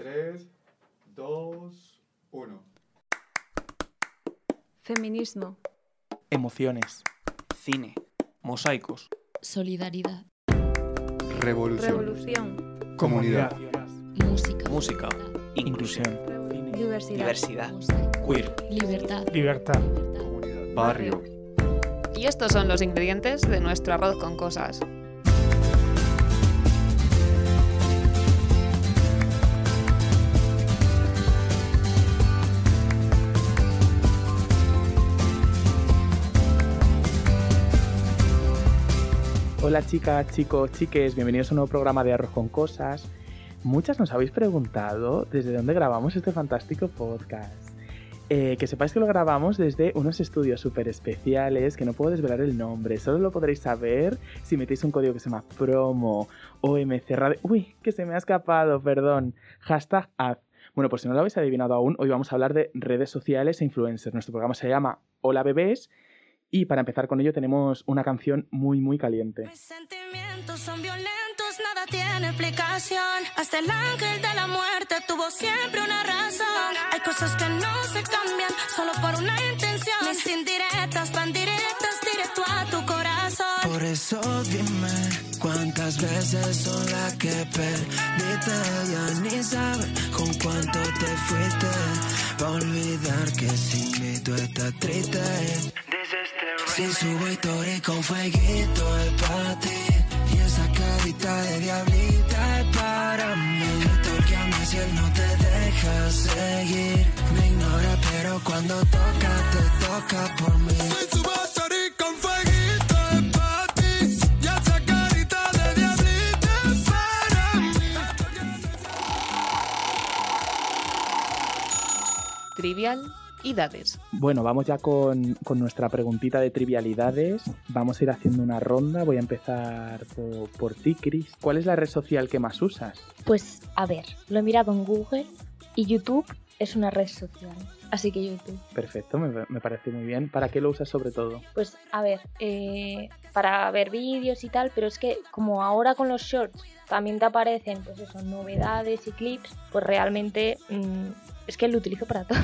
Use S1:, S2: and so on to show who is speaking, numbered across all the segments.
S1: 3, 2, 1.
S2: Feminismo.
S3: Emociones. Cine. Mosaicos.
S4: Solidaridad.
S1: Revolución.
S2: Revolución.
S1: Comunidad.
S4: Música.
S3: Música. Inclusión.
S2: Diversidad.
S3: Diversidad.
S4: Mosaico.
S3: Queer.
S4: Libertad.
S5: Libertad.
S1: Comunidad. Barrio.
S6: Y estos son los ingredientes de nuestro arroz con cosas.
S3: Hola chicas, chicos, chiques, bienvenidos a un nuevo programa de Arroz con Cosas. Muchas nos habéis preguntado desde dónde grabamos este fantástico podcast. Eh, que sepáis que lo grabamos desde unos estudios súper especiales que no puedo desvelar el nombre, solo lo podréis saber si metéis un código que se llama promo OMC Radio. Uy, que se me ha escapado, perdón. Hashtag ad. Bueno, pues si no lo habéis adivinado aún, hoy vamos a hablar de redes sociales e influencers. Nuestro programa se llama Hola Bebés y para empezar con ello tenemos una canción muy muy caliente.
S7: Mis sentimientos son violentos, nada tiene explicación. Hasta el ángel de la muerte tuvo siempre una razón. Hay cosas que no se cambian solo por una intención. Mis indirectas van directas directo a tu corazón.
S8: Por eso dime cuántas veces son las que perdiste. Ya ni sabes con cuánto te fuiste. Pa' olvidar que sin mí tú estás triste. Si subo historia con fueguito es para ti. Y esa carita de diablita es para mí. Que a mí si él no te deja seguir. Me ignora, pero cuando toca, te toca por mí.
S6: Trivialidades.
S3: Bueno, vamos ya con, con nuestra preguntita de trivialidades. Vamos a ir haciendo una ronda. Voy a empezar por, por ti, Chris. ¿Cuál es la red social que más usas?
S9: Pues a ver, lo he mirado en Google y YouTube es una red social. Así que YouTube.
S3: Perfecto, me, me parece muy bien. ¿Para qué lo usas sobre todo?
S9: Pues a ver, eh, para ver vídeos y tal, pero es que como ahora con los shorts también te aparecen pues eso, novedades y clips, pues realmente mm, es que lo utilizo para todo.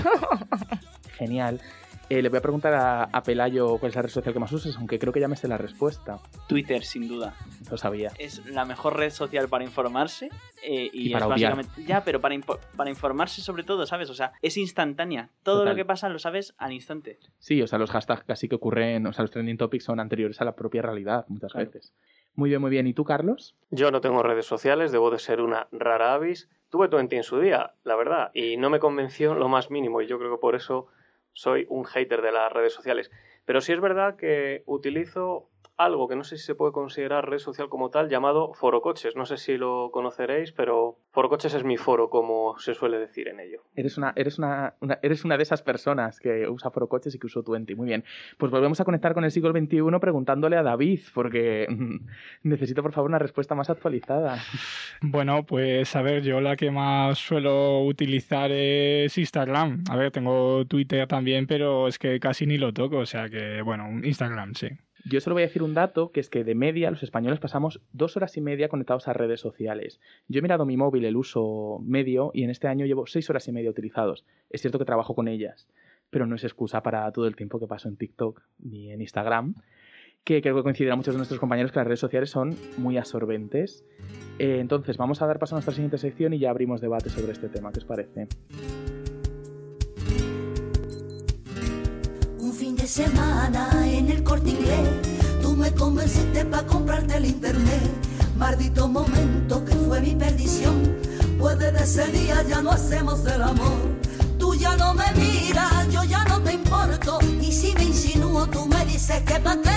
S3: Genial. Eh, le voy a preguntar a, a Pelayo cuál es la red social que más usas, aunque creo que ya me sé la respuesta.
S10: Twitter, sin duda.
S3: Lo sabía.
S10: Es la mejor red social para informarse. eh, y,
S3: Y para
S10: es básicamente. Ya, pero para, para informarse sobre todo, ¿sabes? O sea, es instantánea. Todo
S3: Total.
S10: lo que pasa lo sabes al instante.
S3: Sí, o sea, los hashtags casi que ocurren, o sea, los trending topics son anteriores a la propia realidad muchas
S10: Claro.
S3: veces. Muy bien, muy bien. ¿Y tú, Carlos?
S11: Yo no tengo redes sociales, debo de ser una rara avis. Tuve Twenty en su día, la verdad, y no me convenció lo más mínimo, y yo creo que por eso soy un hater de las redes sociales. Pero sí es verdad que utilizo algo que no sé si se puede considerar red social como tal, llamado Forocoches. No sé si lo conoceréis, pero Forocoches es mi foro, como se suele decir en ello.
S3: Eres una, eres una, una- eres una de esas personas que usa forocoches y que usó Twenty. Muy bien. Pues volvemos a conectar con el siglo XXI preguntándole a David, porque mm, necesito, por favor, una respuesta más actualizada.
S5: Bueno, pues a ver, yo la que más suelo utilizar es Instagram. A ver, tengo Twitter también, pero es que casi ni lo toco, o sea que, bueno, Instagram, sí.
S3: Yo solo voy a decir un dato, que es que de media los españoles pasamos dos horas y media conectados a redes sociales. Yo he mirado mi móvil, el uso medio, y en este año llevo seis horas y media utilizados. Es cierto que trabajo con ellas, pero no es excusa para todo el tiempo que paso en TikTok ni en Instagram, que creo que coincidirán muchos de nuestros compañeros que las redes sociales son muy absorbentes. Eh, entonces, vamos a dar paso a nuestra siguiente sección y ya abrimos debate sobre este tema. ¿Qué os parece?
S7: De semana en el corte tú me convenciste para comprarte el internet. Maldito momento que fue mi perdición, pues desde ese día ya no hacemos el amor. Tú ya no me miras, yo ya no te importo, y si me insinúo tú me dices que pa' qué,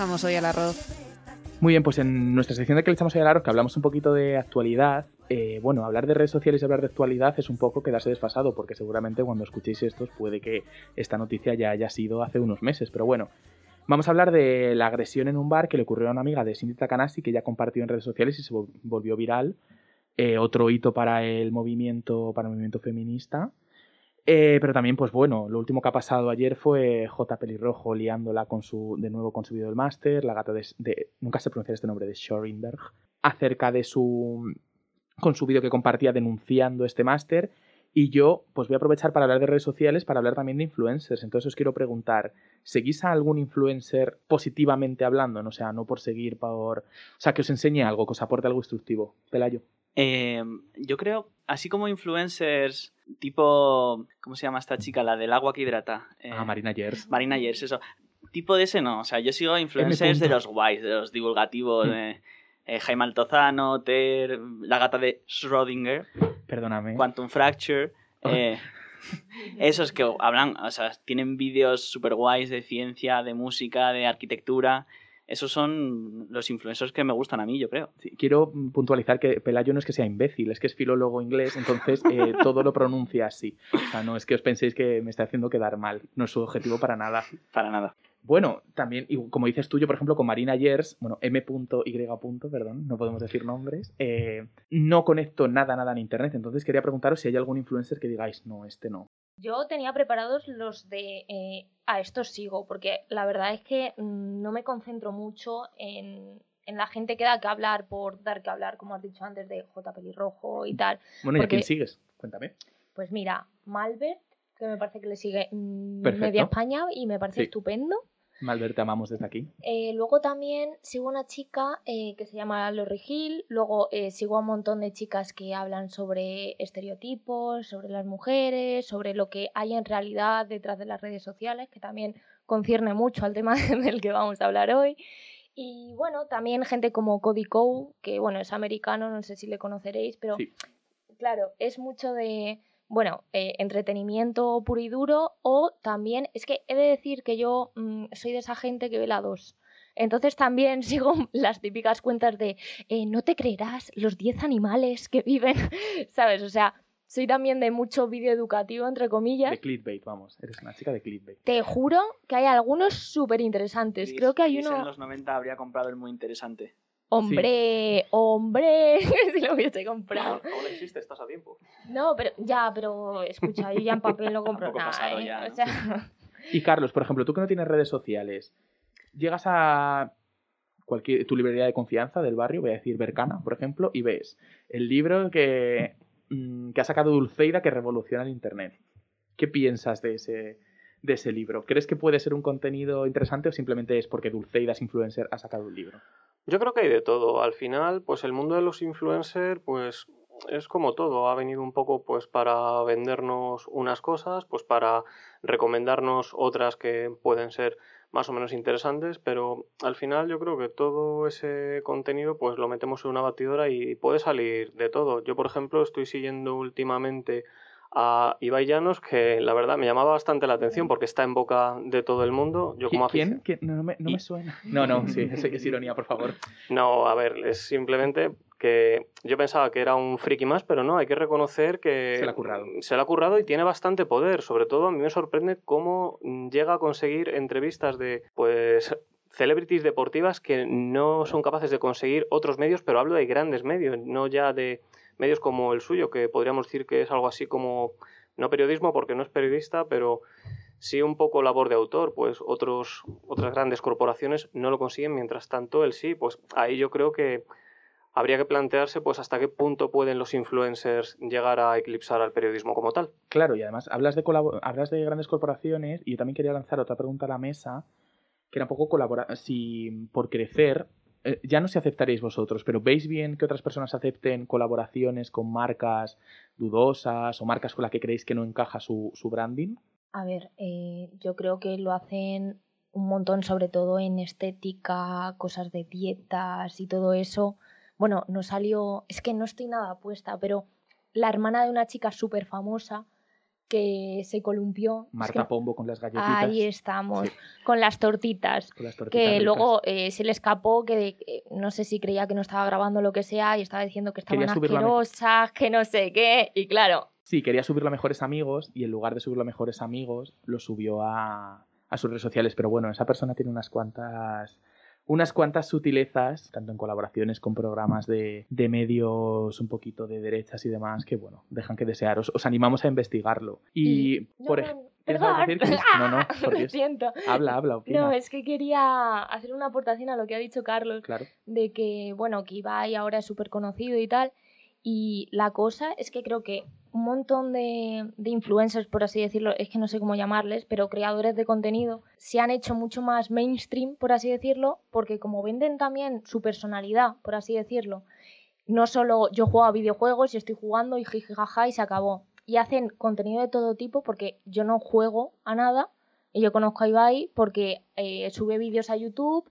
S6: echamos hoy al arroz?
S3: Muy bien, pues en nuestra sección de que le echamos hoy al arroz, que hablamos un poquito de actualidad, eh, bueno, hablar de redes sociales y hablar de actualidad es un poco quedarse desfasado, porque seguramente cuando escuchéis estos puede que esta noticia ya haya sido hace unos meses, pero bueno. Vamos a hablar de la agresión en un bar que le ocurrió a una amiga de Cindy Takanasi que ya compartió en redes sociales y se vol- volvió viral. Eh, otro hito para el movimiento, para el movimiento feminista. Eh, pero también, pues bueno, lo último que ha pasado ayer fue J. Pelirrojo liándola con su, de nuevo con su video del máster, la gata de, nunca sé pronunciar este nombre, de Schorinberg, acerca de su, con su vídeo que compartía denunciando este máster. Y yo, pues voy a aprovechar para hablar de redes sociales, para hablar también de influencers. Entonces os quiero preguntar, ¿seguís a algún influencer positivamente hablando? No, o sea, no por seguir, por... O sea, que os enseñe algo, que os aporte algo instructivo. Pelayo.
S10: Eh, yo creo, así como influencers tipo, ¿cómo se llama esta chica? La del agua que hidrata. Eh,
S3: Ah, Marina Yers.
S10: Marina Yers, eso. Tipo de ese no, o sea, yo sigo influencers de los guays, de los divulgativos,
S3: Mm.
S10: de eh, Jaime Altozano, Ter, la gata de Schrödinger,
S3: Perdóname.
S10: Quantum Fracture, eh, esos que hablan, o sea, tienen vídeos super guays de ciencia, de música, de arquitectura. Esos son los influencers que me gustan a mí, yo creo.
S3: Sí, quiero puntualizar que Pelayo no es que sea imbécil, es que es filólogo inglés, entonces eh, todo lo pronuncia así. O sea, no es que os penséis que me está haciendo quedar mal, no es su objetivo para nada.
S10: Para nada.
S3: Bueno, también, y como dices tú, yo, por ejemplo, con Marina Yers, bueno, M.Y. perdón, no podemos decir nombres, eh, no conecto nada, nada en internet. Entonces quería preguntaros si hay algún influencer que digáis, no, este no.
S9: Yo tenía preparados los de eh, a estos sigo, porque la verdad es que mm, no me concentro mucho en, en la gente que da que hablar por dar que hablar, como has dicho antes, de J. Pelirrojo y tal.
S3: Bueno, ¿y a quién sigues? Cuéntame.
S9: Pues mira, Malbert, que me parece que le sigue mm,
S3: Perfecto.
S9: media España y me parece
S3: Sí.
S9: estupendo.
S3: Malver, te amamos desde aquí.
S9: Eh, luego también sigo una chica eh, que se llama Lori Hill. Luego eh, sigo a un montón de chicas que hablan sobre estereotipos, sobre las mujeres, sobre lo que hay en realidad detrás de las redes sociales, que también concierne mucho al tema del que vamos a hablar hoy. Y bueno, también gente como Cody Coe, que bueno, es americano, no sé si le conoceréis, pero
S3: Sí.
S9: claro, es mucho de, bueno, eh, entretenimiento puro y duro o también, es que he de decir que yo mm, soy de esa gente que ve la 2. Entonces también sigo las típicas cuentas de, eh, no te creerás los 10 animales que viven, ¿sabes? O sea, soy también de mucho vídeo educativo, entre comillas.
S3: De clickbait, vamos. Eres una chica de clickbait.
S9: Te juro que hay algunos súper interesantes. Creo que hay
S10: Chris
S9: uno...
S10: en los 90 habría comprado el muy interesante.
S9: Hombre, hombre, si lo hubiese comprado.
S11: Aún existe, estás a tiempo.
S9: No, pero ya, pero escucha, yo ya en papel no compro nada.
S10: pasado
S9: ¿eh?
S10: ya,
S9: O
S10: ¿no?
S9: sea,
S3: Y Carlos, por ejemplo, tú que no tienes redes sociales, llegas a cualquier tu librería de confianza del barrio, voy a decir Bercana, por ejemplo, y ves el libro que, mm, que ha sacado Dulceida que revoluciona el internet. ¿Qué piensas de ese, de ese libro? ¿Crees que puede ser un contenido interesante o simplemente es porque Dulceida es influencer ha sacado un libro?
S11: Yo creo que hay de todo. Al final, pues el mundo de los influencers, pues es como todo. Ha venido un poco pues para vendernos unas cosas, pues para recomendarnos otras que pueden ser más o menos interesantes, pero al final yo creo que todo ese contenido pues lo metemos en una batidora y puede salir de todo. Yo, por ejemplo, estoy siguiendo últimamente a Ibai Llanos, que la verdad me llamaba bastante la atención porque está en boca de todo el mundo. Yo como
S3: ¿Quién? No, no me, no me suena. No, no, sí, es, es ironía, por favor.
S11: No, a ver, es simplemente que yo pensaba que era un friki más, pero no, hay que reconocer que
S3: Se la ha currado.
S11: se la ha currado y tiene bastante poder. Sobre todo a mí me sorprende cómo llega a conseguir entrevistas de, pues, celebrities deportivas que no son capaces de conseguir otros medios, pero hablo de grandes medios, no ya de medios como el suyo, que podríamos decir que es algo así como, no periodismo porque no es periodista, pero sí un poco labor de autor, pues otros, otras grandes corporaciones no lo consiguen, mientras tanto él sí, pues ahí yo creo que habría que plantearse pues hasta qué punto pueden los influencers llegar a eclipsar al periodismo como tal.
S3: Claro, y además hablas de, hablas de grandes corporaciones y yo también quería lanzar otra pregunta a la mesa, que era un poco colaborar, si por crecer, eh, ya no si aceptaréis vosotros, pero ¿veis bien que otras personas acepten colaboraciones con marcas dudosas o marcas con las que creéis que no encaja su, branding?
S9: a ver, eh, yo creo que lo hacen un montón, sobre todo en estética, cosas de dietas y todo eso. Bueno, no salió, es que no estoy nada puesta, pero la hermana de una chica súper famosa que se columpió. Es
S3: Marta
S9: que-
S3: Pombo con las galletitas.
S9: Ahí estamos,
S3: Sí.
S9: con las tortitas.
S3: Con las tortitas
S9: que
S3: ricas.
S9: luego eh, se le escapó que eh, no sé si creía que no estaba grabando lo que sea y estaba diciendo que estaban asquerosas, que no sé qué. Y claro,
S3: Sí, quería subirlo a Mejores Amigos y en lugar de subirlo a Mejores Amigos, lo subió a, a sus redes sociales. Pero bueno, esa persona tiene unas cuantas unas cuantas sutilezas, tanto en colaboraciones con programas de, de medios un poquito de derechas y demás, que bueno, dejan que desear. Os, os animamos a investigarlo. Y,
S9: no,
S3: por ejemplo... No, no, por
S9: lo
S3: Dios.
S9: siento.
S3: Habla, habla, opina.
S9: No, es que quería hacer una aportación a lo que ha dicho Carlos.
S3: Claro.
S9: de que, bueno, que Ibai ahora es súper conocido y tal. Y la cosa es que creo que un montón de, de influencers, por así decirlo, es que no sé cómo llamarles, pero creadores de contenido, se han hecho mucho más mainstream, por así decirlo, porque como venden también su personalidad, por así decirlo, no solo yo juego a videojuegos y estoy jugando y jijijaja y se acabó. Y hacen contenido de todo tipo porque yo no juego a nada y yo conozco a Ibai porque eh, sube vídeos a YouTube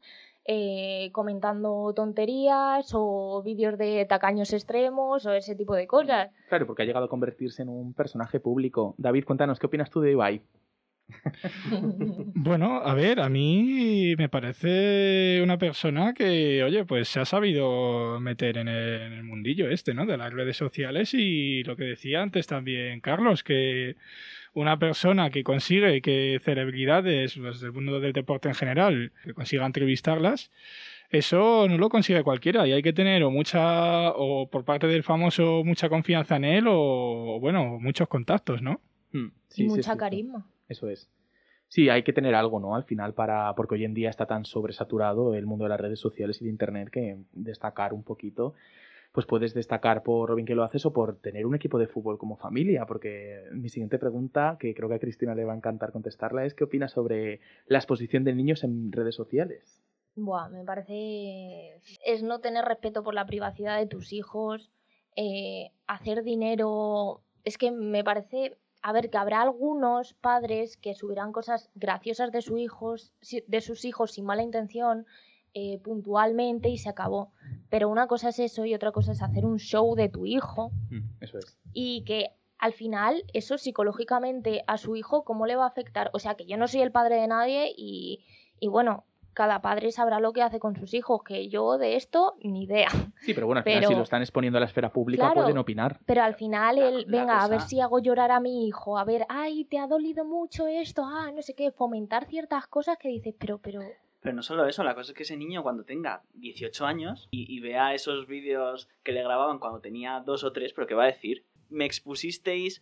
S9: eh, comentando tonterías o vídeos de tacaños extremos o ese tipo de cosas.
S3: Claro, porque ha llegado a convertirse en un personaje público. David, cuéntanos, ¿qué opinas tú de Ibai?
S5: Bueno, a ver, a mí me parece una persona que, oye, pues se ha sabido meter en el, en el mundillo este, ¿no? De las redes sociales y lo que decía antes también Carlos, que una persona que consigue que celebridades pues, del mundo del deporte en general, que consiga entrevistarlas, eso no lo consigue cualquiera y hay que tener o mucha, o por parte del famoso, mucha confianza en él o, bueno, muchos contactos, ¿no?
S3: Sí, sí,
S9: mucha carisma.
S3: Eso es. Sí, hay que tener algo, ¿no? Al final, para. Porque hoy en día está tan sobresaturado el mundo de las redes sociales y de internet que destacar un poquito. Pues puedes destacar por lo bien que lo haces o por tener un equipo de fútbol como familia. Porque mi siguiente pregunta, que creo que a Cristina le va a encantar contestarla, es: ¿qué opinas sobre la exposición de niños en redes sociales?
S9: Buah, me parece. Es no tener respeto por la privacidad de tus hijos, eh, hacer dinero. Es que me parece. A ver, que habrá algunos padres que subirán cosas graciosas de, sus hijos, de sus hijos sin mala intención, eh, puntualmente y se acabó. Pero una cosa es eso y otra cosa es hacer un show de tu hijo
S3: Eso es.
S9: y que al final eso psicológicamente a su hijo cómo le va a afectar. O sea que yo no soy el padre de nadie y, y bueno, cada padre sabrá lo que hace con sus hijos, que yo de esto ni idea.
S3: Sí, pero bueno, al final,
S9: Pero-
S3: si lo están exponiendo a la esfera pública,
S9: Claro.
S3: pueden opinar.
S9: Pero al final el,
S10: la
S9: venga, a ver si hago llorar a mi hijo, a ver, ay, te ha dolido mucho esto, ah, no sé qué, fomentar ciertas cosas que dices, pero, pero,
S10: Pero no solo eso, la cosa es que ese niño cuando tenga 18 años y, y vea esos vídeos que le grababan cuando tenía dos o tres, pero que va a decir, me expusisteis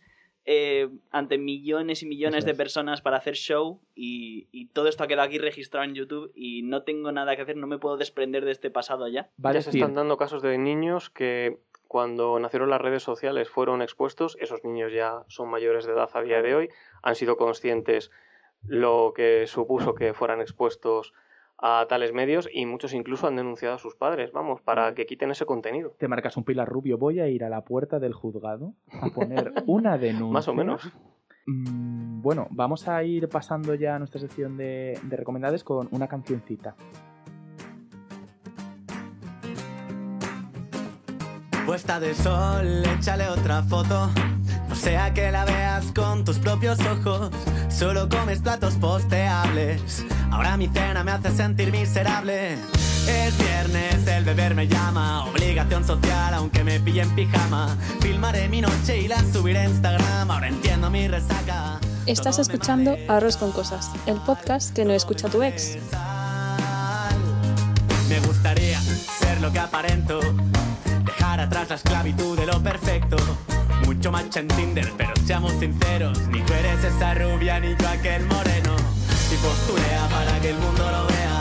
S10: eh, ante millones y millones de personas para hacer show y, y todo esto ha quedado aquí registrado en YouTube y no tengo nada que hacer, no me puedo desprender de este pasado ya.
S11: Ya se están dando casos de niños que cuando nacieron las redes sociales fueron expuestos, esos niños ya son mayores de edad a día de hoy, han sido conscientes lo que supuso que fueran expuestos a tales medios y muchos incluso han denunciado a sus padres, vamos, para que quiten ese contenido.
S3: te marcas un pilar rubio, voy a ir a la puerta del juzgado a poner una denuncia.
S11: Más o menos.
S3: Mm, bueno, vamos a ir pasando ya a nuestra sección de, de recomendades con una cancioncita.
S12: Puesta de sol, échale otra foto. Sea que la veas con tus propios ojos. Solo comes platos posteables. Ahora mi cena me hace sentir miserable. Es viernes, el beber me llama. Obligación social, aunque me pille en pijama. Filmaré mi noche y la subiré a Instagram. Ahora entiendo mi resaca.
S2: Estás escuchando Arroz con Cosas, el podcast que no escucha tu ex.
S12: Me gustaría ser lo que aparento, dejar atrás la esclavitud de lo perfecto. Mucho macho en Tinder, pero seamos sinceros, ni tú eres esa rubia ni yo aquel moreno. Y posturea para que el mundo lo vea,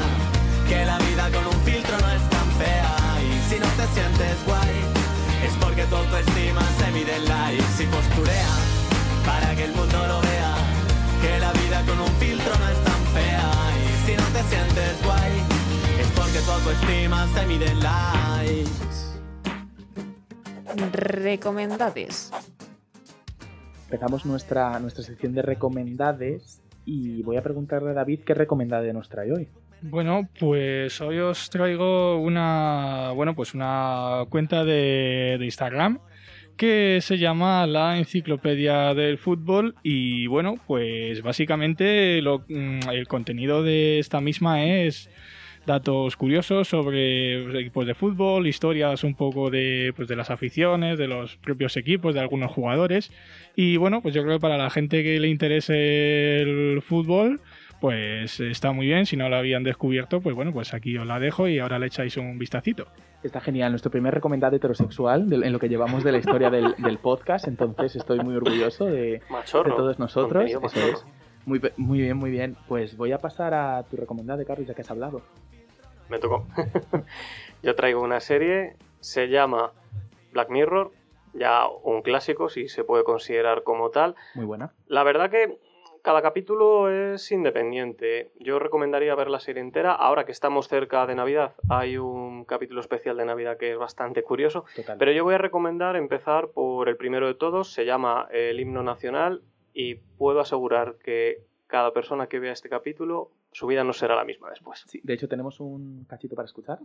S12: que la vida con un filtro no es tan fea. Y si no te sientes guay, es porque tu autoestima se mide en likes. Y posturea para que el mundo lo vea, que la vida con un filtro no es tan fea. Y si no te sientes guay, es porque tu autoestima se mide en likes.
S6: Recomendades.
S3: Empezamos nuestra, nuestra sección de recomendades y voy a preguntarle a David qué recomendade nos trae hoy.
S5: Bueno, pues hoy os traigo una, bueno, pues una cuenta de, de Instagram que se llama La Enciclopedia del Fútbol y bueno, pues básicamente lo- mm, el contenido de esta misma es datos curiosos sobre los equipos de fútbol, historias un poco de, pues, de las aficiones, de los propios equipos, de algunos jugadores. Y bueno, pues yo creo que para la gente que le interese el fútbol, pues está muy bien. Si no la habían descubierto, pues bueno, pues aquí os la dejo y ahora le echáis un vistacito.
S3: Está genial, nuestro primer recomendado heterosexual de- en lo que llevamos de la historia del, del podcast, entonces estoy muy orgulloso de,
S11: Machorro.
S3: de todos nosotros. Eso es. Muy, muy bien, muy bien. Pues voy a pasar a tu recomendado, Carlos, ya que has hablado.
S11: Me tocó. Yo traigo una serie, se llama Black Mirror, ya un clásico, si se puede considerar como tal.
S3: Muy buena.
S11: La verdad que cada capítulo es independiente. Yo recomendaría ver la serie entera. Ahora que estamos cerca de Navidad, hay un capítulo especial de Navidad que es bastante curioso.
S3: Total.
S11: Pero yo voy a recomendar empezar por el primero de todos. Se llama El himno nacional y puedo asegurar que cada persona que vea este capítulo, su vida no será la misma después.
S3: Sí, de hecho, tenemos un cachito para escuchar.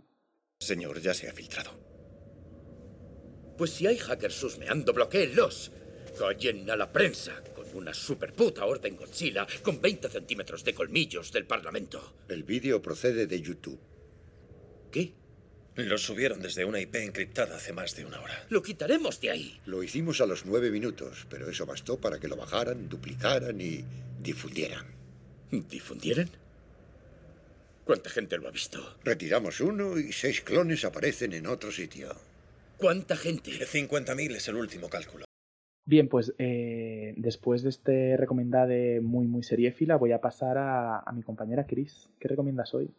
S13: Señor, ya se ha filtrado. Pues si hay hackers husmeando, bloqueenlos. Callen a la prensa con una superputa orden Godzilla con 20 centímetros de colmillos del Parlamento.
S14: El vídeo procede de YouTube.
S13: ¿Qué?
S14: Lo subieron desde una IP encriptada hace más de una hora.
S13: Lo quitaremos de ahí.
S14: Lo hicimos a los nueve minutos, pero eso bastó para que lo bajaran, duplicaran y difundieran.
S13: ¿Difundieran? ¿Cuánta gente lo ha visto?
S14: Retiramos uno y seis clones aparecen en otro sitio.
S13: ¿Cuánta gente?
S14: 50.000 es el último cálculo.
S3: Bien, pues eh, después de este recomendado muy, muy seriéfila, voy a pasar a, a mi compañera Chris. ¿Qué recomiendas hoy?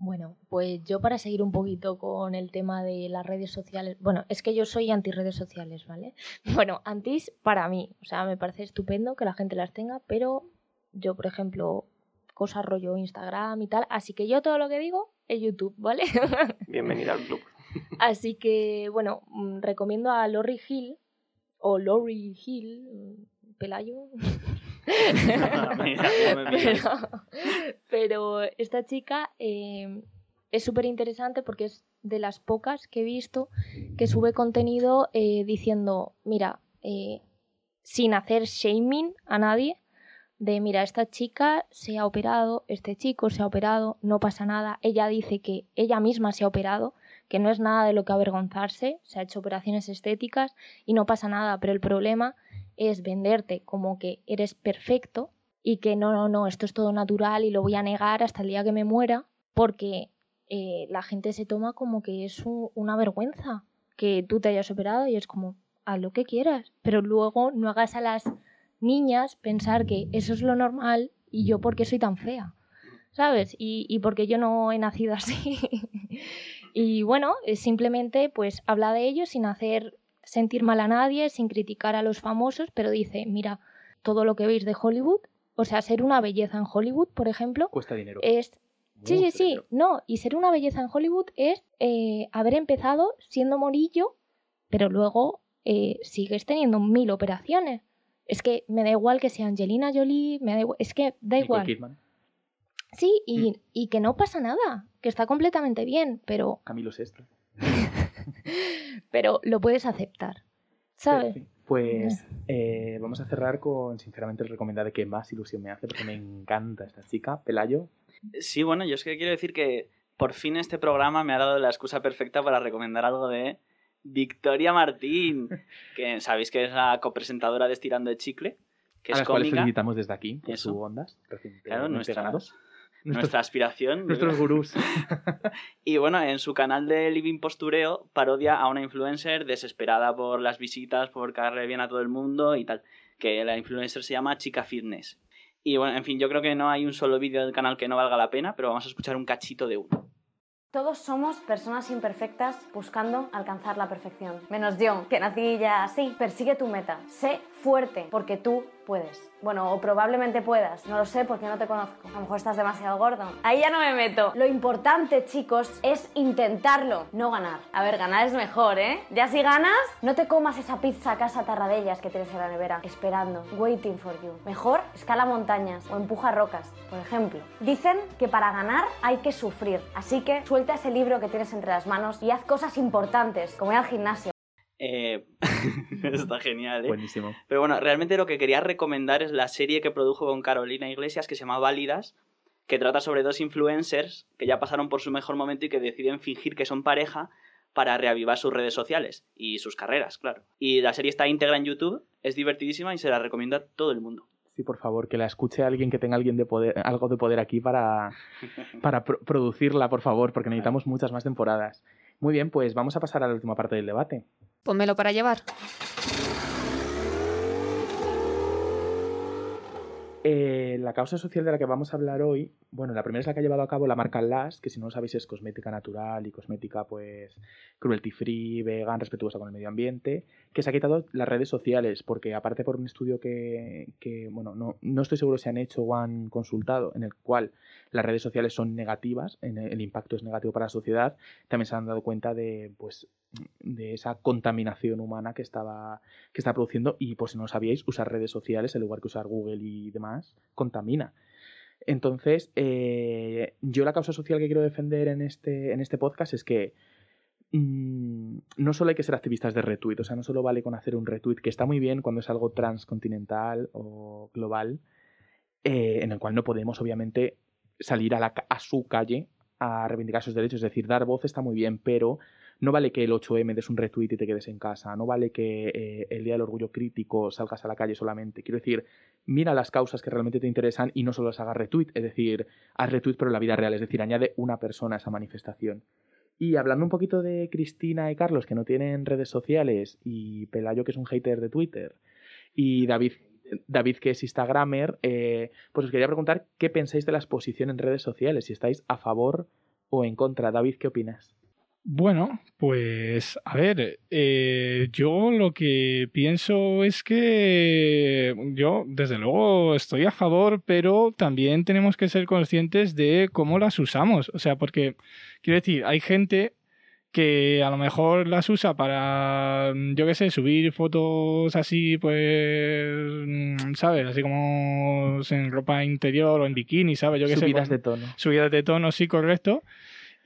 S9: Bueno, pues yo para seguir un poquito con el tema de las redes sociales, bueno, es que yo soy anti redes sociales, ¿vale? Bueno, antis para mí, o sea, me parece estupendo que la gente las tenga, pero yo, por ejemplo, cosas rollo Instagram y tal, así que yo todo lo que digo es YouTube, ¿vale?
S11: Bienvenida al club.
S9: así que, bueno, mm, recomiendo a Lori Hill, o Lori Hill, mm, Pelayo.
S10: Mira,
S9: pero, pero esta chica eh, es súper interesante porque es de las pocas que he visto que sube contenido eh, diciendo, mira, eh, sin hacer shaming a nadie, de mira, esta chica se ha operado, este chico se ha operado, no pasa nada. Ella dice que ella misma se ha operado, que no es nada de lo que avergonzarse, se ha hecho operaciones estéticas y no pasa nada, pero el problema es venderte como que eres perfecto y que no, no, no, esto es todo natural y lo voy a negar hasta el día que me muera porque eh, la gente se toma como que es un- una vergüenza que tú te hayas operado y es como, haz lo que quieras, pero luego no hagas a las niñas pensar que eso es lo normal y yo porque soy tan fea, ¿sabes? Y, y porque yo no he nacido así. y bueno, simplemente pues habla de ello sin hacer sentir mal a nadie, sin criticar a los famosos, pero dice, mira, todo lo que veis de Hollywood, o sea, ser una belleza en Hollywood, por ejemplo,
S3: Cuesta dinero.
S9: es... Sí, sí, sí,
S3: dinero.
S9: no, y ser una belleza en Hollywood es eh, haber empezado siendo morillo, pero luego eh, sigues teniendo mil operaciones. Es que me da igual que sea Angelina Jolie, me da igual, es que da igual.
S3: Kidman,
S9: Sí, y, y que no pasa nada, que está completamente bien, pero,
S3: Camilo Sesto.
S9: pero lo puedes aceptar, ¿sabes?
S3: Pues eh, vamos a cerrar con, sinceramente, el recomendado que más ilusión me hace, porque me encanta esta chica, Pelayo.
S10: Sí, bueno, yo es que quiero decir que por fin este programa me ha dado la excusa perfecta para recomendar algo de Victoria Martín, que sabéis que es la copresentadora de Estirando de Chicle, que
S3: a
S10: es
S3: las
S10: cómica.
S3: felicitamos desde aquí por
S10: Eso.
S3: su ondas. recientemente
S10: Claro, nuestras- nuestra aspiración.
S3: Nuestros gurús.
S10: Y bueno, en su canal de Living Postureo parodia a una influencer desesperada por las visitas, por caerle bien a todo el mundo y tal. Que la influencer se llama Chica Fitness. Y bueno, en fin, yo creo que no hay un solo vídeo del canal que no valga la pena, pero vamos a escuchar un cachito de uno.
S15: Todos somos personas imperfectas buscando alcanzar la perfección. Menos yo, que nací ya así. Persigue tu meta. Sé fuerte, porque tú puedes. Bueno, o probablemente puedas. No lo sé porque no te conozco. A lo mejor estás demasiado gordo. Ahí ya no me meto. Lo importante, chicos, es intentarlo, no ganar. A ver, ganar es mejor, ¿eh? Ya si ganas, no te comas esa pizza casa tarradellas que tienes en la nevera, esperando, waiting for you. Mejor escala montañas o empuja rocas, por ejemplo. Dicen que para ganar hay que sufrir, así que suelta ese libro que tienes entre las manos y haz cosas importantes, como ir al gimnasio.
S10: Eh, está genial, ¿eh?
S3: Buenísimo.
S10: Pero bueno, realmente lo que quería recomendar es la serie que produjo con Carolina Iglesias que se llama Válidas, que trata sobre dos influencers que ya pasaron por su mejor momento y que deciden fingir que son pareja para reavivar sus redes sociales y sus carreras, claro. Y la serie está íntegra en YouTube, es divertidísima y se la recomiendo a todo el mundo.
S3: Sí, por favor, que la escuche alguien que tenga alguien de poder, algo de poder aquí para, para pro- producirla, por favor, porque necesitamos muchas más temporadas. Muy bien, pues vamos a pasar a la última parte del debate.
S6: Pónmelo para llevar.
S3: Eh, la causa social de la que vamos a hablar hoy, bueno, la primera es la que ha llevado a cabo la marca Last, que si no lo sabéis es cosmética natural y cosmética pues cruelty free, vegan, respetuosa con el medio ambiente, que se ha quitado las redes sociales, porque aparte por un estudio que, que, bueno, no, no estoy seguro si han hecho o han consultado, en el cual las redes sociales son negativas, el impacto es negativo para la sociedad, también se han dado cuenta de, pues, de esa contaminación humana que estaba que está produciendo y por si no sabíais usar redes sociales en lugar que usar Google y demás contamina entonces eh, yo la causa social que quiero defender en este en este podcast es que mm, no solo hay que ser activistas de retweet o sea no solo vale con hacer un retweet que está muy bien cuando es algo transcontinental o global eh, en el cual no podemos obviamente salir a, a su calle a reivindicar sus derechos. Es decir, dar voz está muy bien, pero no vale que el 8M des un retweet y te quedes en casa. No vale que eh, el Día del Orgullo Crítico salgas a la calle solamente. Quiero decir, mira las causas que realmente te interesan y no solo las hagas retweet. Es decir, haz retweet pero en la vida real. Es decir, añade una persona a esa manifestación. Y hablando un poquito de Cristina y Carlos, que no tienen redes sociales, y Pelayo, que es un hater de Twitter, y David, David que es Instagramer, eh, pues os quería preguntar qué pensáis de la exposición en redes sociales, si estáis a favor o en contra. David, ¿qué opinas?
S5: Bueno, pues a ver, eh, yo lo que pienso es que yo desde luego estoy a favor, pero también tenemos que ser conscientes de cómo las usamos. O sea, porque quiero decir, hay gente que a lo mejor las usa para, yo qué sé, subir fotos así, pues, ¿sabes? Así como en ropa interior o en bikini, ¿sabes? Yo qué sé.
S3: Subidas de tono.
S5: Subidas de tono, sí, correcto.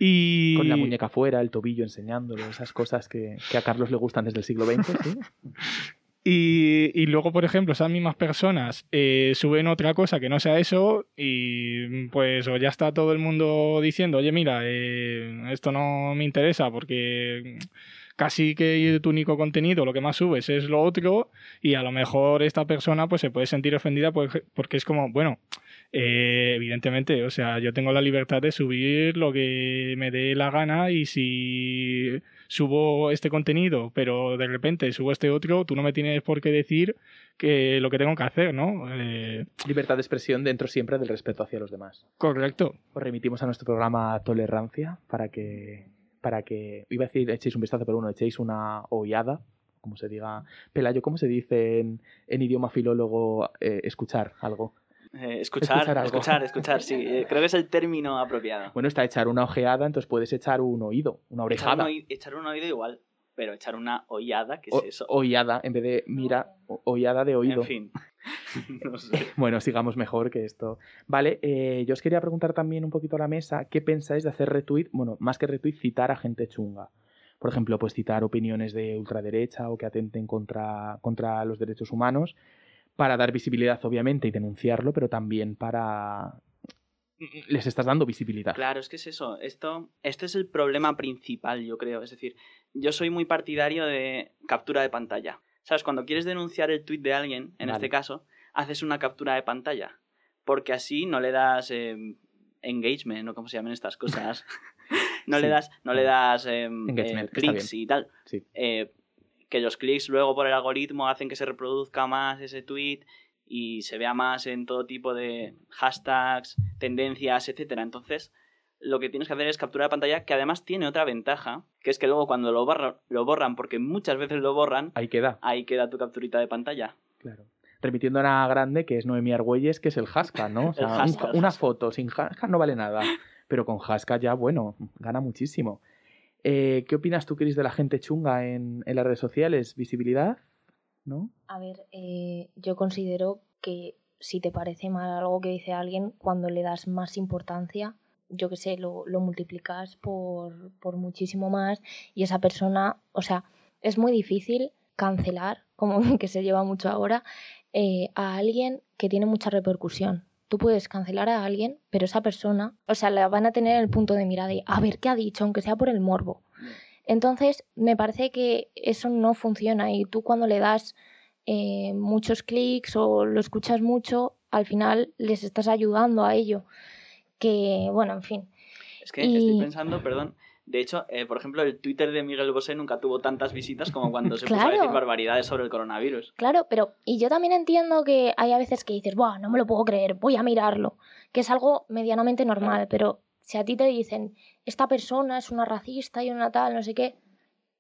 S5: Y...
S3: Con la muñeca fuera, el tobillo enseñándolo, esas cosas que, que a Carlos le gustan desde el siglo XX, ¿sí?
S5: Y, y luego, por ejemplo, esas mismas personas eh, suben otra cosa que no sea eso y pues o ya está todo el mundo diciendo, oye, mira, eh, esto no me interesa porque casi que tu único contenido, lo que más subes es lo otro y a lo mejor esta persona pues se puede sentir ofendida porque es como, bueno, eh, evidentemente, o sea, yo tengo la libertad de subir lo que me dé la gana y si subo este contenido, pero de repente subo este otro, tú no me tienes por qué decir que lo que tengo que hacer, ¿no? Eh,
S3: Libertad de expresión dentro siempre del respeto hacia los demás.
S5: correcto.
S3: Os remitimos a nuestro programa Tolerancia para que, para que, iba a decir echéis un vistazo, pero bueno, echéis una ollada, como se diga. Pelayo, ¿cómo se dice en, en idioma filólogo eh, escuchar algo?
S10: Eh, escuchar,
S3: Escuchar
S10: escuchar, sí. Eh, creo que es el término apropiado.
S3: Bueno, está echar una ojeada, entonces puedes echar un oído, una orejada.
S10: echar un oído igual, pero echar una ollada, ¿qué es
S3: O-
S10: eso?
S3: Ollada, en vez de mira, ollada de oído.
S10: En fin. no sé.
S3: Bueno, sigamos mejor que esto. Vale, eh, yo os quería preguntar también un poquito a la mesa, ¿qué pensáis de hacer retweet? Bueno, más que retweet, citar a gente chunga. Por ejemplo, pues citar opiniones de ultraderecha o que atenten contra, contra los derechos humanos para dar visibilidad, obviamente, y denunciarlo, pero también para... Les estás dando visibilidad.
S10: Claro, es que es eso. Esto, este es el problema principal, yo creo. Es decir, yo soy muy partidario de captura de pantalla. ¿Sabes? Cuando quieres denunciar el tweet de alguien, en
S3: Vale.
S10: este caso, haces una captura de pantalla. Porque así no le das eh, engagement, o como se llaman estas cosas. no
S3: Sí.
S10: le das, no le das eh,
S3: Engagement,
S10: eh, clics y tal.
S3: Sí.
S10: Que los clics luego por el algoritmo hacen que se reproduzca más ese tweet y se vea más en todo tipo de hashtags, tendencias, etcétera. Entonces, lo que tienes que hacer es capturar pantalla, que además tiene otra ventaja, que es que luego cuando lo, borra- lo borran, porque muchas veces lo borran,
S3: Ahí queda.
S10: ahí queda tu capturita de pantalla.
S3: Claro. Remitiendo a una grande que es Noemí Argüelles, que es el Haska, ¿no? O sea, un- una foto sin Haska no vale nada, pero con Haska ya, bueno, gana muchísimo. Eh, ¿Qué opinas tú, Cris, de la gente chunga en, las redes sociales? ¿Visibilidad? ¿No?
S9: A ver, eh, yo considero que si te parece mal algo que dice alguien, cuando le das más importancia, yo qué sé, lo, lo multiplicas por, por muchísimo más y esa persona, o sea, es muy difícil cancelar, como que se lleva mucho ahora, eh, a alguien que tiene mucha repercusión. Tú puedes cancelar a alguien, pero esa persona, o sea, la van a tener en el punto de mira de a ver qué ha dicho, aunque sea por el morbo. Entonces, me parece que eso no funciona y tú cuando le das eh, muchos clics o lo escuchas mucho, al final les estás ayudando a ello. Que, bueno, en fin.
S10: Es que
S9: Y-
S10: estoy pensando, perdón. De hecho, eh, por ejemplo, el Twitter de Miguel Bosé nunca tuvo tantas visitas como cuando se puso a
S9: Claro.
S10: decir barbaridades sobre el coronavirus.
S9: Claro, pero y yo también entiendo que hay a veces que dices, Buah, no me lo puedo creer, voy a mirarlo, que es algo medianamente normal, pero si a ti te dicen, esta persona es una racista y una tal, no sé qué,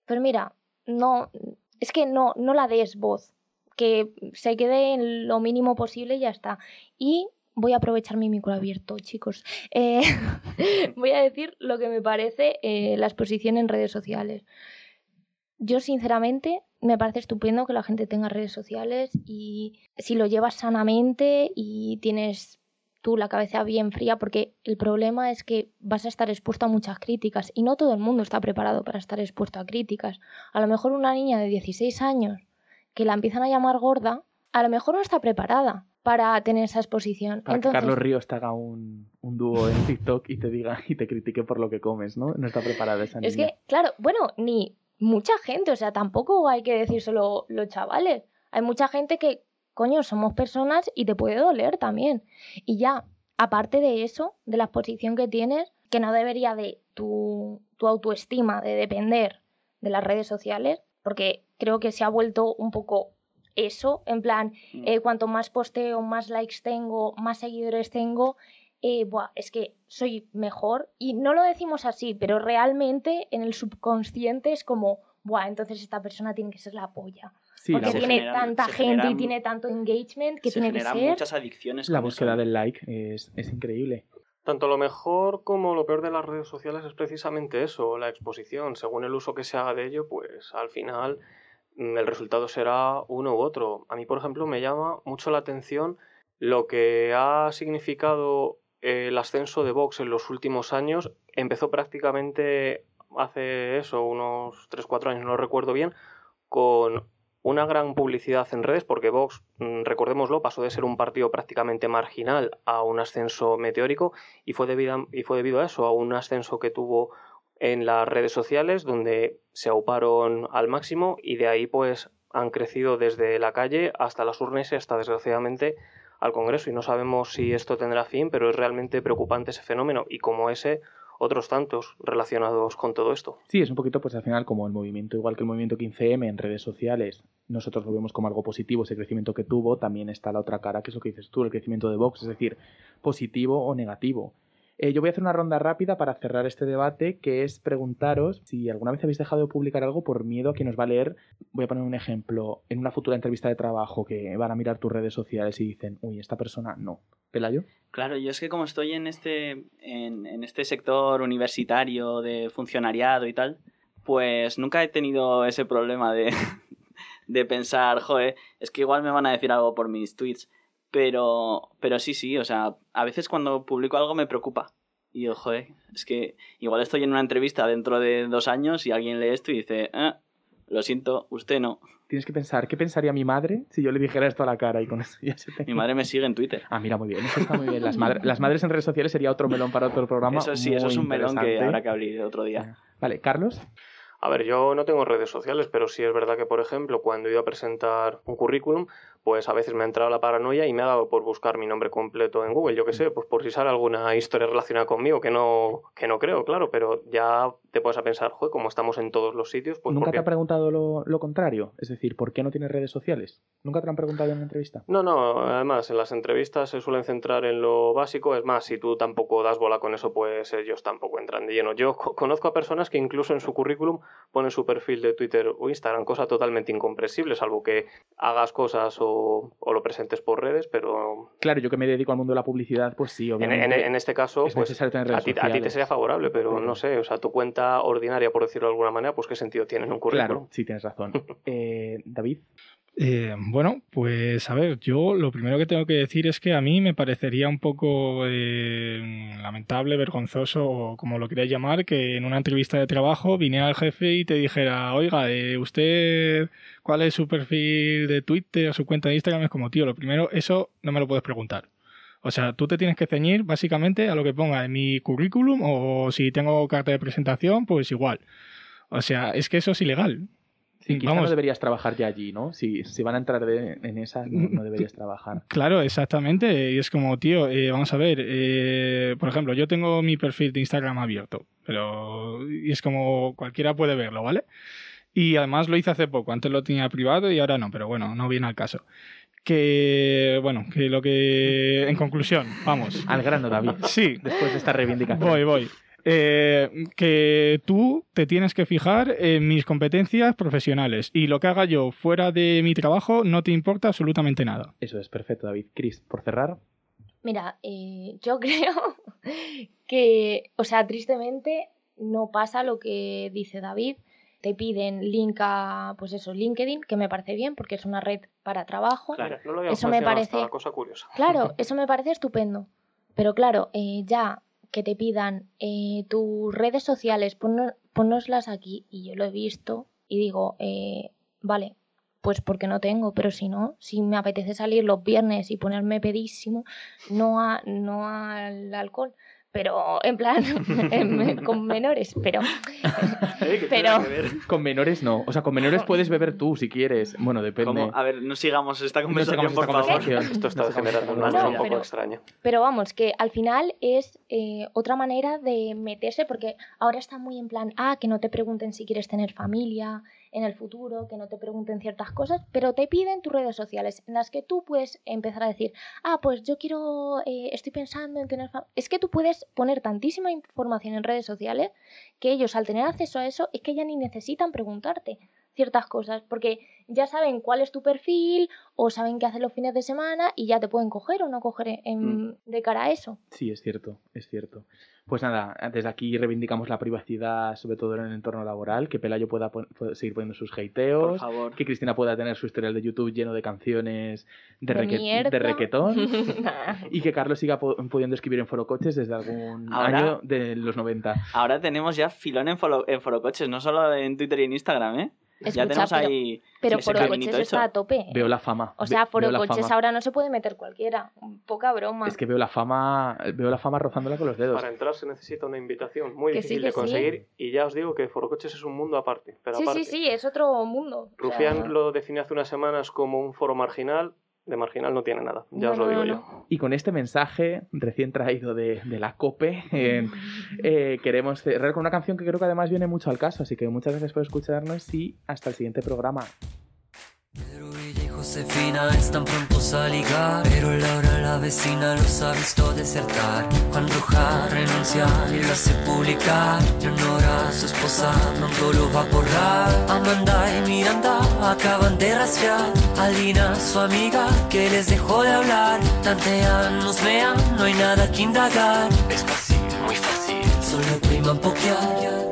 S9: pero mira, no, es que no, no la des voz, que se quede en lo mínimo posible y ya está. Y voy a aprovechar mi micro abierto, chicos. Eh, voy a decir lo que me parece eh, la exposición en redes sociales. Yo, sinceramente, me parece estupendo que la gente tenga redes sociales y si lo llevas sanamente y tienes tú la cabeza bien fría, porque el problema es que vas a estar expuesto a muchas críticas y no todo el mundo está preparado para estar expuesto a críticas. A lo mejor una niña de 16 años que la empiezan a llamar gorda, a lo mejor no está preparada para tener esa exposición.
S3: Para
S9: Entonces,
S3: que Carlos Ríos te haga un, un dúo en TikTok y te diga y te critique por lo que comes, ¿no? No está preparada esa niña.
S9: Es que, claro, bueno, ni mucha gente, o sea, tampoco hay que decírselo los chavales. Hay mucha gente que, coño, somos personas y te puede doler también. Y ya, aparte de eso, de la exposición que tienes, que no debería de tu, tu autoestima de depender de las redes sociales, porque creo que se ha vuelto un poco eso, en plan, eh, cuanto más posteo, más likes tengo, más seguidores tengo, eh, buah, es que soy mejor. Y no lo decimos así, pero realmente en el subconsciente es como, buah, entonces esta persona tiene que ser la polla.
S3: Sí,
S9: porque
S3: la-
S9: tiene
S10: generan-
S9: tanta gente y tiene tanto engagement que
S10: Se
S9: tiene que
S10: generan
S9: ser.
S10: muchas adicciones.
S3: La
S10: eso.
S3: búsqueda del like es, es increíble.
S11: Tanto lo mejor como lo peor de las redes sociales es precisamente eso, la exposición. Según el uso que se haga de ello, pues al final mm, el resultado será uno u otro. A mí, por ejemplo, me llama mucho la atención lo que ha significado eh, el ascenso de Vox en los últimos años. Empezó prácticamente hace eso, unos 3-4 años, no lo recuerdo bien, con una gran publicidad en redes, porque Vox, mm, recordémoslo, pasó de ser un partido prácticamente marginal a un ascenso meteórico y fue, debido y fue debido a eso, a un ascenso que tuvo en las redes sociales, donde se auparon al máximo y de ahí pues han crecido desde la calle hasta las urnas y hasta desgraciadamente al Congreso. Y no sabemos si esto tendrá fin, pero es realmente preocupante ese fenómeno y como ese, otros tantos relacionados con todo esto.
S3: Sí, es un poquito, pues al final, como el movimiento, igual que el movimiento 15M en redes sociales, nosotros lo vemos como algo positivo, ese crecimiento que tuvo, también está la otra cara, que es lo que dices tú, el crecimiento de Vox, es decir, positivo o negativo. Eh, yo voy a hacer una ronda rápida para cerrar este debate, que es preguntaros si alguna vez habéis dejado de publicar algo por miedo a que nos va a leer. Voy a poner un ejemplo. En una futura entrevista de trabajo que van a mirar tus redes sociales y dicen, uy, esta persona no. ¿Pelayo?
S10: Claro, yo es que como estoy en este, en este sector universitario de funcionariado y tal, pues nunca he tenido ese problema de, de pensar, joder, es que igual me van a decir algo por mis tweets. Pero, pero sí, sí, o sea, a veces cuando publico algo me preocupa. Y yo, joder, es que igual estoy en una entrevista dentro de dos años y alguien lee esto y dice, "Ah, lo siento, usted no.
S3: Tienes que pensar, ¿qué pensaría mi madre si yo le dijera esto a la cara y con eso ya se te...
S10: Mi madre me sigue en Twitter.
S3: Ah, mira, muy bien, eso está muy bien. Las, madre- las madres en redes sociales sería otro melón para otro programa.
S10: Eso sí, eso es un melón que habrá que abrir otro día.
S3: Vale, Carlos.
S11: A ver, yo no tengo redes sociales, pero sí es verdad que, por ejemplo, cuando he ido a presentar un currículum, pues a veces me ha entrado la paranoia y me ha dado por buscar mi nombre completo en Google, yo qué sé, pues por si sale alguna historia relacionada conmigo, que no, que no creo, claro, pero ya te puedes a pensar, joder, como estamos en todos los sitios, pues
S3: ¿Nunca
S11: ¿por
S3: te han preguntado lo, lo contrario? Es decir, ¿por qué no tienes redes sociales? ¿Nunca te lo han preguntado en una entrevista?
S11: No, no, además en las entrevistas se suelen centrar en lo básico, es más, si tú tampoco das bola con eso, pues ellos tampoco entran de lleno. Yo co- conozco a personas que incluso en su currículum ponen su perfil de Twitter o Instagram, cosa totalmente incomprensible, salvo que hagas cosas o, o lo presentes por redes, pero
S3: Claro, yo que me dedico al mundo de la publicidad, pues sí,
S11: en,
S3: obviamente.
S11: en- en este caso,
S3: es
S11: pues a ti, a ti te sería favorable, pero no sé, o sea, tu cuenta ordinaria, por decirlo de alguna manera, pues qué sentido tiene en un currículum.
S3: Claro, sí, tienes razón. Eh, David.
S5: Eh, bueno, pues a ver, yo lo primero que tengo que decir es que a mí me parecería un poco eh, lamentable, vergonzoso, o como lo queráis llamar, que en una entrevista de trabajo viniera el jefe y te dijera, oiga, eh, usted, ¿cuál es su perfil de Twitter o su cuenta de Instagram? Es como, tío, lo primero, eso no me lo puedes preguntar. O sea, tú te tienes que ceñir básicamente a lo que ponga en mi currículum o si tengo carta de presentación, pues igual. O sea, es que eso es ilegal.
S3: Sí, quizá
S5: Vamos.
S3: no deberías trabajar ya allí, ¿no? Si, si van a entrar de- en esas, no, no deberías trabajar.
S5: Claro, exactamente. Y es como, tío, eh, vamos a ver, eh, por ejemplo, yo tengo mi perfil de Instagram abierto, pero y es como cualquiera puede verlo, ¿vale? Y además lo hice hace poco, antes lo tenía privado y ahora no, pero bueno, no viene al caso. Que, bueno, que lo que, en conclusión, vamos.
S3: Al grano, David.
S5: Sí.
S3: Después de esta reivindicación.
S5: Voy, voy. Eh, que tú te tienes que fijar en mis competencias profesionales y lo que haga yo fuera de mi trabajo no te importa absolutamente nada.
S3: Eso es perfecto, David. Chris, por cerrar.
S9: Mira, eh, yo creo que, o sea, tristemente no pasa lo que dice David. Te piden link a, pues eso, LinkedIn, que me parece bien porque es una red para trabajo.
S11: Claro, no lo
S9: eso me parece,
S11: cosa curiosa.
S9: claro, eso me parece estupendo. Pero claro, eh, ya que te pidan eh, tus redes sociales, ponno- ponnoslas aquí. Y yo lo he visto y digo, eh, vale, pues porque no tengo, pero si no, si me apetece salir los viernes y ponerme pedísimo, no, a, no al alcohol, pero en plan en- con menores, pero pero
S3: Con menores no. O sea, con menores puedes beber tú si quieres. Bueno, depende.
S10: ¿Cómo? A ver, no sigamos esta
S3: No
S10: conversación,
S3: sigamos
S10: por
S3: esta
S10: favor.
S3: conversación.
S11: Esto está
S3: No
S11: generando una
S9: No,
S11: un poco
S9: pero-
S11: extraña.
S9: Pero vamos, que al final es eh, otra manera de meterse, porque ahora está muy en plan, ah, que no te pregunten si quieres tener familia en el futuro, que no te pregunten ciertas cosas, pero te piden tus redes sociales en las que tú puedes empezar a decir, ah, pues yo quiero, eh, estoy pensando en tener. Es que tú puedes poner tantísima información en redes sociales que ellos al tener acceso a eso es que ya ni necesitan preguntarte ciertas cosas, porque ya saben cuál es tu perfil o saben qué haces los fines de semana y ya te pueden coger o no coger en- de cara a eso.
S3: Sí, es cierto, es cierto. Pues nada, desde aquí reivindicamos la privacidad, sobre todo en el entorno laboral, que Pelayo pueda, pon- seguir poniendo sus hateos,
S10: Por favor.
S3: que Cristina pueda tener su historial de YouTube lleno de canciones de, reque- requetón, y que Carlos siga pudiendo escribir en forocoches desde algún
S10: Ahora-
S3: año de los 90.
S10: Ahora tenemos ya filón en, foro, en forocoches, no solo en Twitter y en Instagram, ¿eh? Ya
S9: Escucha,
S10: tenemos
S9: pero-
S10: ahí
S9: Pero
S10: ese
S9: Forocoches está a tope.
S3: Veo la fama.
S9: O sea, Forocoches ahora no se puede meter cualquiera. Poca broma.
S3: Es que veo la fama, veo la fama rozándola con los dedos.
S11: Para entrar se necesita una invitación muy
S9: Que sí,
S11: difícil
S9: que
S11: de
S9: sí.
S11: conseguir y ya os digo que Forocoches es un mundo aparte. Pero
S9: sí,
S11: aparte,
S9: sí, sí, es otro mundo. O sea,
S11: Rufián lo definió hace unas semanas como un foro marginal. De marginal no tiene nada, ya os lo
S9: No,
S11: digo
S9: no,
S11: yo.
S3: Y con este mensaje recién traído de, de la COPE, eh, eh, queremos cerrar con una canción que creo que además viene mucho al caso. Así que muchas gracias por escucharnos y hasta el siguiente programa.
S8: Josefina están prontos a ligar Pero Laura la vecina los ha visto desertar. Juan Roja renuncia y lo hace publicar Leonora su esposa pronto lo va a borrar. Amanda y Miranda acaban de rastrear a Lina su amiga que les dejó de hablar. Tantean, nos vean, no hay nada que indagar. Es fácil, muy fácil. Solo priman pokear.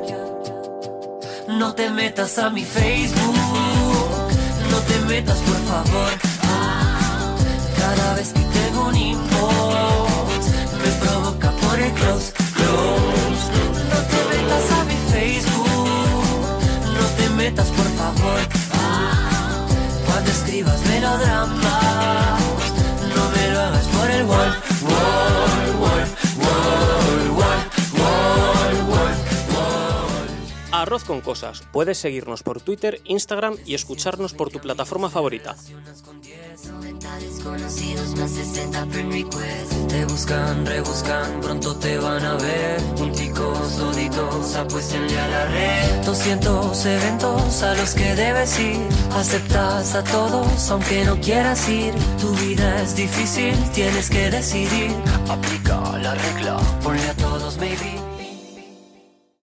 S8: No te metas a mi Facebook, te metas por favor. Cada vez que tengo un inbox, me provoca por el close, close. No te metas a mi Facebook, no te metas por favor. Cuando escribas melodramas,
S16: Arroz con cosas. Puedes seguirnos por Twitter, Instagram y escucharnos por tu plataforma favorita.
S8: desconocidos más 60 friend requests Te buscan, rebuscan, pronto te van a ver Punticos, apuéstenle a la red 200 eventos a los que debes ir Aceptas a todos aunque no quieras ir Tu vida es difícil, tienes que decidir Aplica la regla, ponle a todos maybe